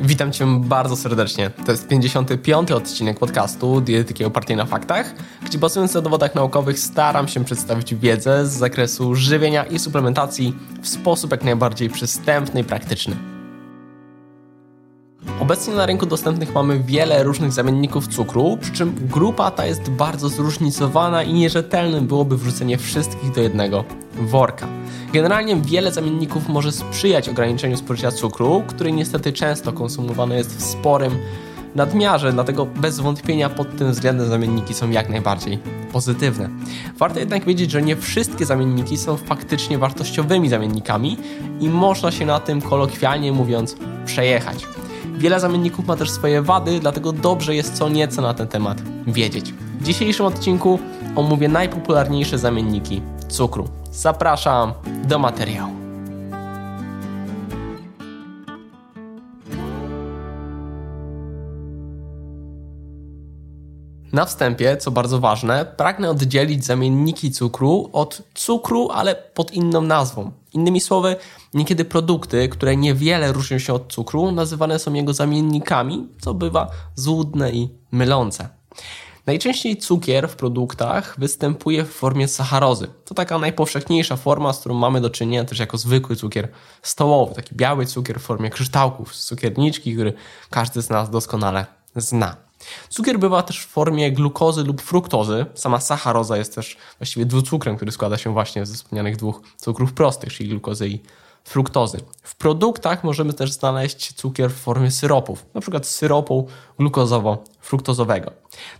Witam Cię bardzo serdecznie. To jest 55. odcinek podcastu Dietetyki opartej na faktach, gdzie bazując na dowodach naukowych staram się przedstawić wiedzę z zakresu żywienia i suplementacji w sposób jak najbardziej przystępny i praktyczny. Obecnie na rynku dostępnych mamy wiele różnych zamienników cukru, przy czym grupa ta jest bardzo zróżnicowana i nierzetelnym byłoby wrzucenie wszystkich do jednego worka. Generalnie wiele zamienników może sprzyjać ograniczeniu spożycia cukru, który niestety często konsumowany jest w sporym nadmiarze, dlatego bez wątpienia pod tym względem zamienniki są jak najbardziej pozytywne. Warto jednak wiedzieć, że nie wszystkie zamienniki są faktycznie wartościowymi zamiennikami i można się na tym kolokwialnie mówiąc przejechać. Wiele zamienników ma też swoje wady, dlatego dobrze jest co nieco na ten temat wiedzieć. W dzisiejszym odcinku omówię najpopularniejsze zamienniki cukru. Zapraszam do materiału. Na wstępie, co bardzo ważne, pragnę oddzielić zamienniki cukru od cukru, ale pod inną nazwą. Innymi słowy, niekiedy produkty, które niewiele różnią się od cukru, nazywane są jego zamiennikami, co bywa złudne i mylące. Najczęściej cukier w produktach występuje w formie sacharozy. To taka najpowszechniejsza forma, z którą mamy do czynienia też jako zwykły cukier stołowy, taki biały cukier w formie kryształków z cukierniczki, który każdy z nas doskonale zna. Cukier bywa też w formie glukozy lub fruktozy. Sama sacharoza jest też właściwie dwucukrem, który składa się właśnie ze wspomnianych dwóch cukrów prostych, czyli glukozy i fruktozy. W produktach możemy też znaleźć cukier w formie syropów, przykład syropu glukozowo-fruktozowego.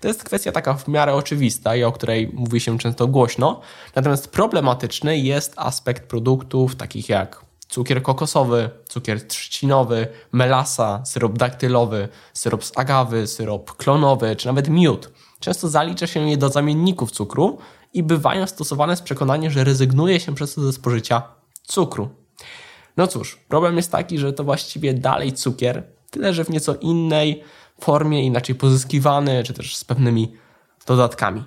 To jest kwestia taka w miarę oczywista i o której mówi się często głośno, natomiast problematyczny jest aspekt produktów takich jak cukier kokosowy, cukier trzcinowy, melasa, syrop daktylowy, syrop z agawy, syrop klonowy, czy nawet miód. Często zalicza się je do zamienników cukru i bywają stosowane z przekonaniem, że rezygnuje się przez to ze spożycia cukru. No cóż, problem jest taki, że to właściwie dalej cukier, tyle że w nieco innej formie, inaczej pozyskiwany, czy też z pewnymi dodatkami.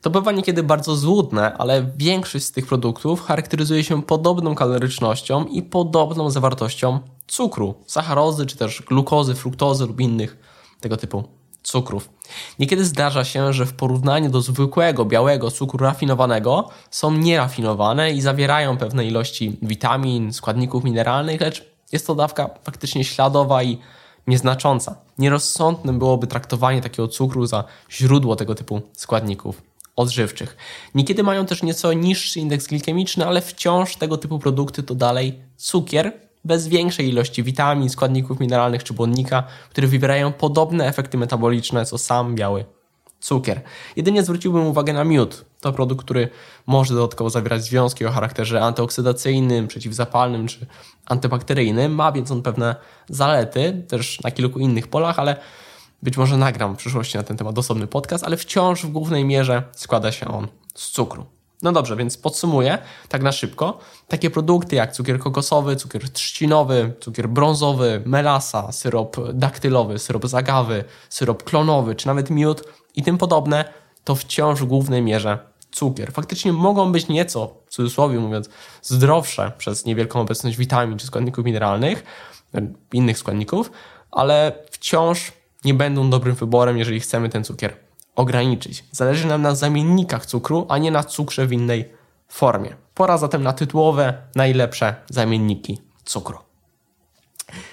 To bywa niekiedy bardzo złudne, ale większość z tych produktów charakteryzuje się podobną kalorycznością i podobną zawartością cukru, sacharozy, czy też glukozy, fruktozy lub innych tego typu cukrów. Niekiedy zdarza się, że w porównaniu do zwykłego białego cukru rafinowanego są nierafinowane i zawierają pewne ilości witamin, składników mineralnych, lecz jest to dawka faktycznie śladowa i nieznacząca. Nierozsądnym byłoby traktowanie takiego cukru za źródło tego typu składników odżywczych. Niekiedy mają też nieco niższy indeks glikemiczny, ale wciąż tego typu produkty to dalej cukier bez większej ilości witamin, składników mineralnych czy błonnika, które wywierają podobne efekty metaboliczne co sam biały cukier. Jedynie zwróciłbym uwagę na miód. To produkt, który może dodatkowo zawierać związki o charakterze antyoksydacyjnym, przeciwzapalnym czy antybakteryjnym. Ma więc on pewne zalety, też na kilku innych polach, ale być może nagram w przyszłości na ten temat osobny podcast, ale wciąż w głównej mierze składa się on z cukru. No dobrze, więc podsumuję tak na szybko. Takie produkty jak cukier kokosowy, cukier trzcinowy, cukier brązowy, melasa, syrop daktylowy, syrop z agawy, syrop klonowy, czy nawet miód i tym podobne, to wciąż w głównej mierze cukier. Faktycznie mogą być nieco, w cudzysłowie mówiąc, zdrowsze przez niewielką obecność witamin czy składników mineralnych, innych składników, ale wciąż nie będą dobrym wyborem, jeżeli chcemy ten cukier ograniczyć. Zależy nam na zamiennikach cukru, a nie na cukrze w innej formie. Pora zatem na tytułowe, najlepsze zamienniki cukru.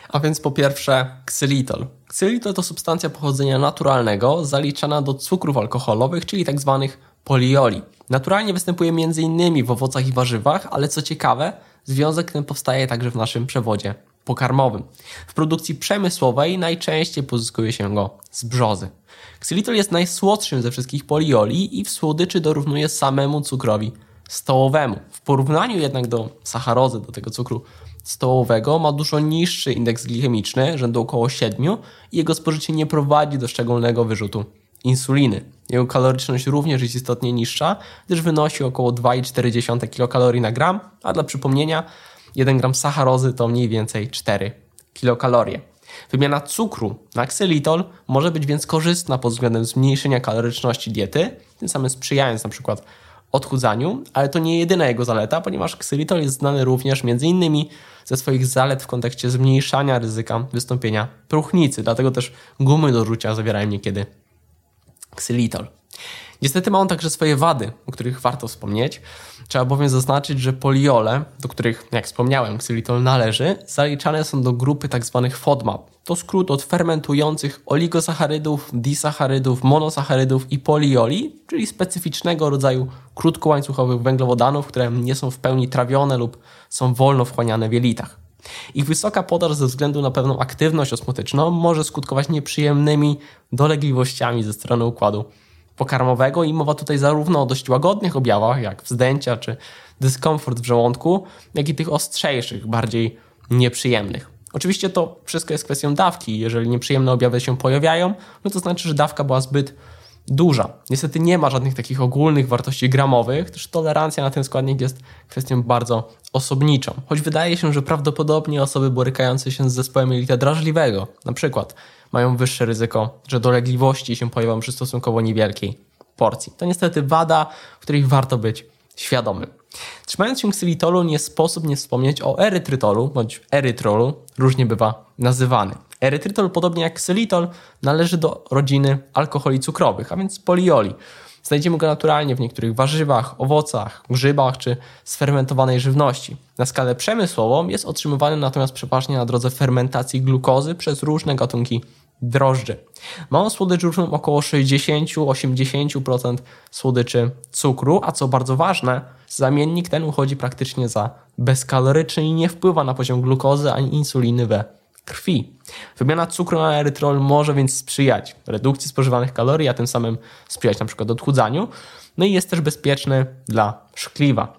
A więc po pierwsze ksylitol. Ksylitol to substancja pochodzenia naturalnego zaliczana do cukrów alkoholowych, czyli tzw. Tak polioli. Naturalnie występuje m.in. w owocach i warzywach, ale co ciekawe, związek ten powstaje także w naszym przewodzie pokarmowym. W produkcji przemysłowej najczęściej pozyskuje się go z brzozy. Ksylitol jest najsłodszym ze wszystkich polioli i w słodyczy dorównuje samemu cukrowi stołowemu. W porównaniu jednak do sacharozy, do tego cukru stołowego, ma dużo niższy indeks glikemiczny, rzędu około 7 i jego spożycie nie prowadzi do szczególnego wyrzutu insuliny. Jego kaloryczność również jest istotnie niższa, gdyż wynosi około 2,4 kilokalorii na gram, a dla przypomnienia 1 gram sacharozy to mniej więcej 4 kilokalorie. Wymiana cukru na ksylitol może być więc korzystna pod względem zmniejszenia kaloryczności diety, tym samym sprzyjając przykład odchudzaniu, ale to nie jedyna jego zaleta, ponieważ ksylitol jest znany również między innymi ze swoich zalet w kontekście zmniejszania ryzyka wystąpienia próchnicy. Dlatego też gumy do rzucia zawierają niekiedy ksylitol. Niestety ma on także swoje wady, o których warto wspomnieć. Trzeba bowiem zaznaczyć, że poliole, do których, jak wspomniałem, ksylitol należy, zaliczane są do grupy tzw. Tak FODMAP. To skrót od fermentujących oligosacharydów, disacharydów, monosacharydów i polioli, czyli specyficznego rodzaju krótkołańcuchowych węglowodanów, które nie są w pełni trawione lub są wolno wchłaniane w jelitach. Ich wysoka podaż ze względu na pewną aktywność osmotyczną może skutkować nieprzyjemnymi dolegliwościami ze strony układu pokarmowego i mowa tutaj zarówno o dość łagodnych objawach, jak wzdęcia czy dyskomfort w żołądku, jak i tych ostrzejszych, bardziej nieprzyjemnych. Oczywiście to wszystko jest kwestią dawki. Jeżeli nieprzyjemne objawy się pojawiają, no to znaczy, że dawka była zbyt duża. Niestety nie ma żadnych takich ogólnych wartości gramowych, gdyż tolerancja na ten składnik jest kwestią bardzo osobniczą. Choć wydaje się, że prawdopodobnie osoby borykające się z zespołem jelita drażliwego, na przykład mają wyższe ryzyko, że dolegliwości się pojawią przy stosunkowo niewielkiej porcji. To niestety wada, której warto być świadomym. Trzymając się ksylitolu, nie sposób nie wspomnieć o erytrytolu bądź erytrolu, różnie bywa nazywany. Erytrytol, podobnie jak ksylitol, należy do rodziny alkoholi cukrowych, a więc polioli. Znajdziemy go naturalnie w niektórych warzywach, owocach, grzybach czy sfermentowanej żywności. Na skalę przemysłową jest otrzymywany natomiast przeważnie na drodze fermentacji glukozy przez różne gatunki drożdży. Ma on słodycz różną około 60-80% słodyczy cukru, a co bardzo ważne, zamiennik ten uchodzi praktycznie za bezkaloryczny i nie wpływa na poziom glukozy ani insuliny we krwi. Wymiana cukru na erytrol może więc sprzyjać redukcji spożywanych kalorii, a tym samym sprzyjać na przykład odchudzaniu. No i jest też bezpieczny dla szkliwa.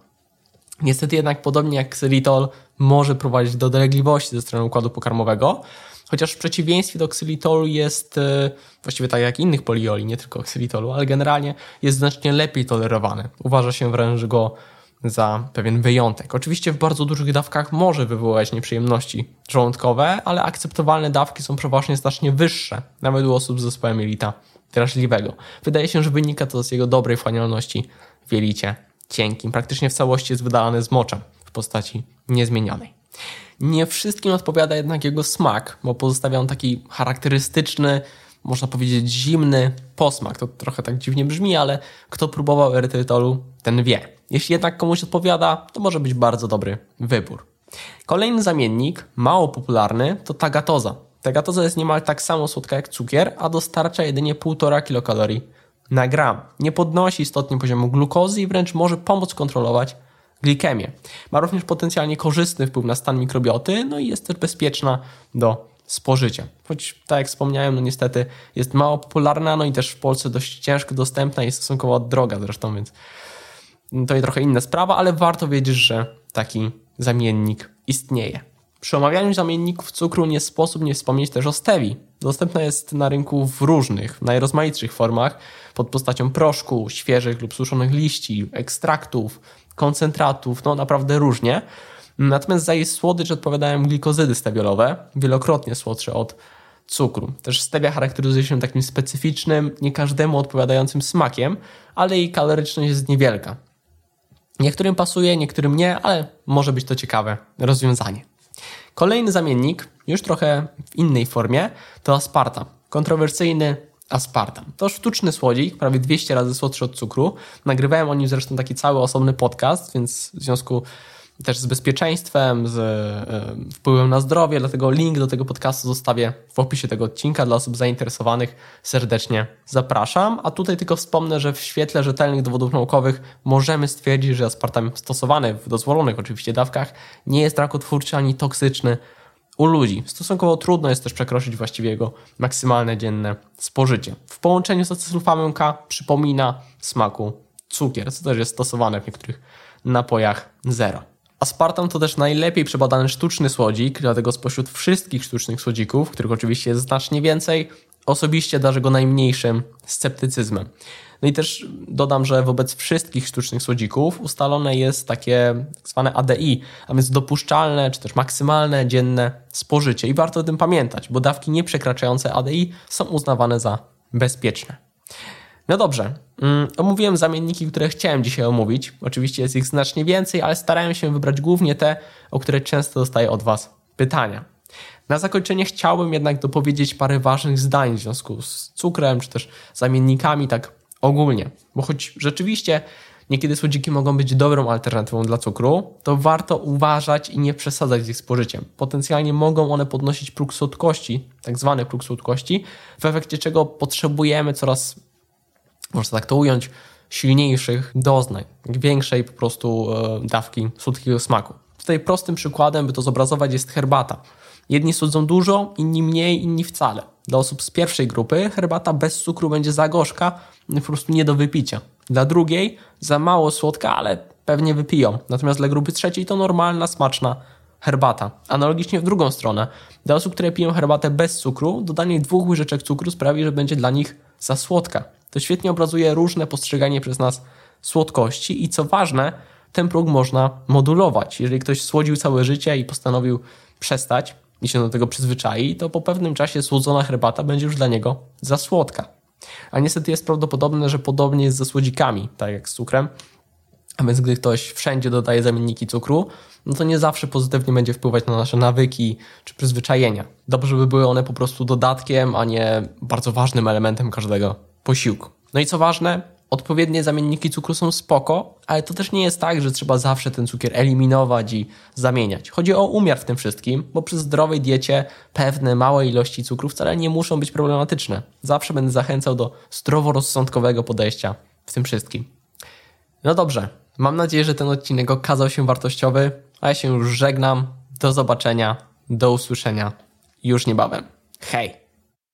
Niestety jednak podobnie jak ksylitol może prowadzić do dolegliwości ze strony układu pokarmowego, chociaż w przeciwieństwie do ksylitolu jest e, właściwie tak jak innych polioli, nie tylko ksylitolu, ale generalnie jest znacznie lepiej tolerowany. Uważa się wręcz go za pewien wyjątek. Oczywiście w bardzo dużych dawkach może wywołać nieprzyjemności żołądkowe, ale akceptowalne dawki są przeważnie znacznie wyższe, nawet u osób z zespołem jelita drażliwego. Wydaje się, że wynika to z jego dobrej wchłanialności w jelicie cienkim. Praktycznie w całości jest wydalany z moczem w postaci niezmienionej. Nie wszystkim odpowiada jednak jego smak, bo pozostawia on taki charakterystyczny, można powiedzieć zimny posmak. To trochę tak dziwnie brzmi, ale kto próbował erytrytolu, ten wie. Jeśli jednak komuś odpowiada, to może być bardzo dobry wybór. Kolejny zamiennik, mało popularny, to tagatoza. Tagatoza jest niemal tak samo słodka jak cukier, a dostarcza jedynie 1,5 kilokalorii na gram. Nie podnosi istotnie poziomu glukozy i wręcz może pomóc kontrolować glikemię. Ma również potencjalnie korzystny wpływ na stan mikrobioty, no i jest też bezpieczna do spożycia. Choć, tak jak wspomniałem, no niestety jest mało popularna, no i też w Polsce dość ciężko dostępna i stosunkowo droga zresztą, więc to jest trochę inna sprawa, ale warto wiedzieć, że taki zamiennik istnieje. Przy omawianiu zamienników cukru nie sposób nie wspomnieć też o stevii. Dostępna jest na rynku w różnych, najrozmaitszych formach, pod postacią proszku, świeżych lub suszonych liści, ekstraktów, koncentratów, no naprawdę różnie. Natomiast za jej słodycz odpowiadają glikozydy stewiolowe, wielokrotnie słodsze od cukru. Też stevia charakteryzuje się takim specyficznym, nie każdemu odpowiadającym smakiem, ale jej kaloryczność jest niewielka. Niektórym pasuje, niektórym nie, ale może być to ciekawe rozwiązanie. Kolejny zamiennik, już trochę w innej formie, to aspartam. Kontrowersyjny aspartam. To sztuczny słodzik, prawie 200 razy słodszy od cukru. Nagrywałem o nim zresztą taki cały osobny podcast, więc w związku też z bezpieczeństwem, z wpływem na zdrowie, dlatego link do tego podcastu zostawię w opisie tego odcinka dla osób zainteresowanych. Serdecznie zapraszam. A tutaj tylko wspomnę, że w świetle rzetelnych dowodów naukowych możemy stwierdzić, że aspartam stosowany w dozwolonych oczywiście dawkach nie jest rakotwórczy ani toksyczny u ludzi. Stosunkowo trudno jest też przekroczyć właściwie jego maksymalne dzienne spożycie. W połączeniu z acesulfamem K przypomina smaku cukier, co też jest stosowane w niektórych napojach zero. Aspartam to też najlepiej przebadany sztuczny słodzik, dlatego spośród wszystkich sztucznych słodzików, których oczywiście jest znacznie więcej, osobiście darzę go najmniejszym sceptycyzmem. No i też dodam, że wobec wszystkich sztucznych słodzików ustalone jest takie tak zwane ADI, a więc dopuszczalne czy też maksymalne dzienne spożycie. I warto o tym pamiętać, bo dawki nieprzekraczające ADI są uznawane za bezpieczne. No dobrze, mm, omówiłem zamienniki, które chciałem dzisiaj omówić. Oczywiście jest ich znacznie więcej, ale starałem się wybrać głównie te, o które często dostaję od Was pytania. Na zakończenie chciałbym jednak dopowiedzieć parę ważnych zdań w związku z cukrem, czy też zamiennikami, tak ogólnie. Bo choć rzeczywiście niekiedy słodziki mogą być dobrą alternatywą dla cukru, to warto uważać i nie przesadzać z ich spożyciem. Potencjalnie mogą one podnosić próg słodkości, tak zwany próg słodkości, w efekcie czego potrzebujemy coraz, można tak to ująć, silniejszych doznań, większej po prostu e, dawki słodkiego smaku. Tutaj prostym przykładem, by to zobrazować, jest herbata. Jedni słodzą dużo, inni mniej, inni wcale. Dla osób z pierwszej grupy herbata bez cukru będzie za gorzka, po prostu nie do wypicia. Dla drugiej za mało słodka, ale pewnie wypiją. Natomiast dla grupy trzeciej to normalna, smaczna herbata. Analogicznie w drugą stronę. Dla osób, które piją herbatę bez cukru, dodanie dwóch łyżeczek cukru sprawi, że będzie dla nich za słodka. To świetnie obrazuje różne postrzeganie przez nas słodkości i co ważne, ten próg można modulować. Jeżeli ktoś słodził całe życie i postanowił przestać i się do tego przyzwyczai, to po pewnym czasie słodzona herbata będzie już dla niego za słodka. A niestety jest prawdopodobne, że podobnie jest ze słodzikami, tak jak z cukrem. A więc gdy ktoś wszędzie dodaje zamienniki cukru, no to nie zawsze pozytywnie będzie wpływać na nasze nawyki czy przyzwyczajenia. Dobrze by były one po prostu dodatkiem, a nie bardzo ważnym elementem każdego posiłku. No i co ważne, odpowiednie zamienniki cukru są spoko, ale to też nie jest tak, że trzeba zawsze ten cukier eliminować i zamieniać. Chodzi o umiar w tym wszystkim, bo przy zdrowej diecie pewne małe ilości cukru wcale nie muszą być problematyczne. Zawsze będę zachęcał do zdroworozsądkowego podejścia w tym wszystkim. No dobrze, mam nadzieję, że ten odcinek okazał się wartościowy, a ja się już żegnam. Do zobaczenia, do usłyszenia już niebawem. Hej!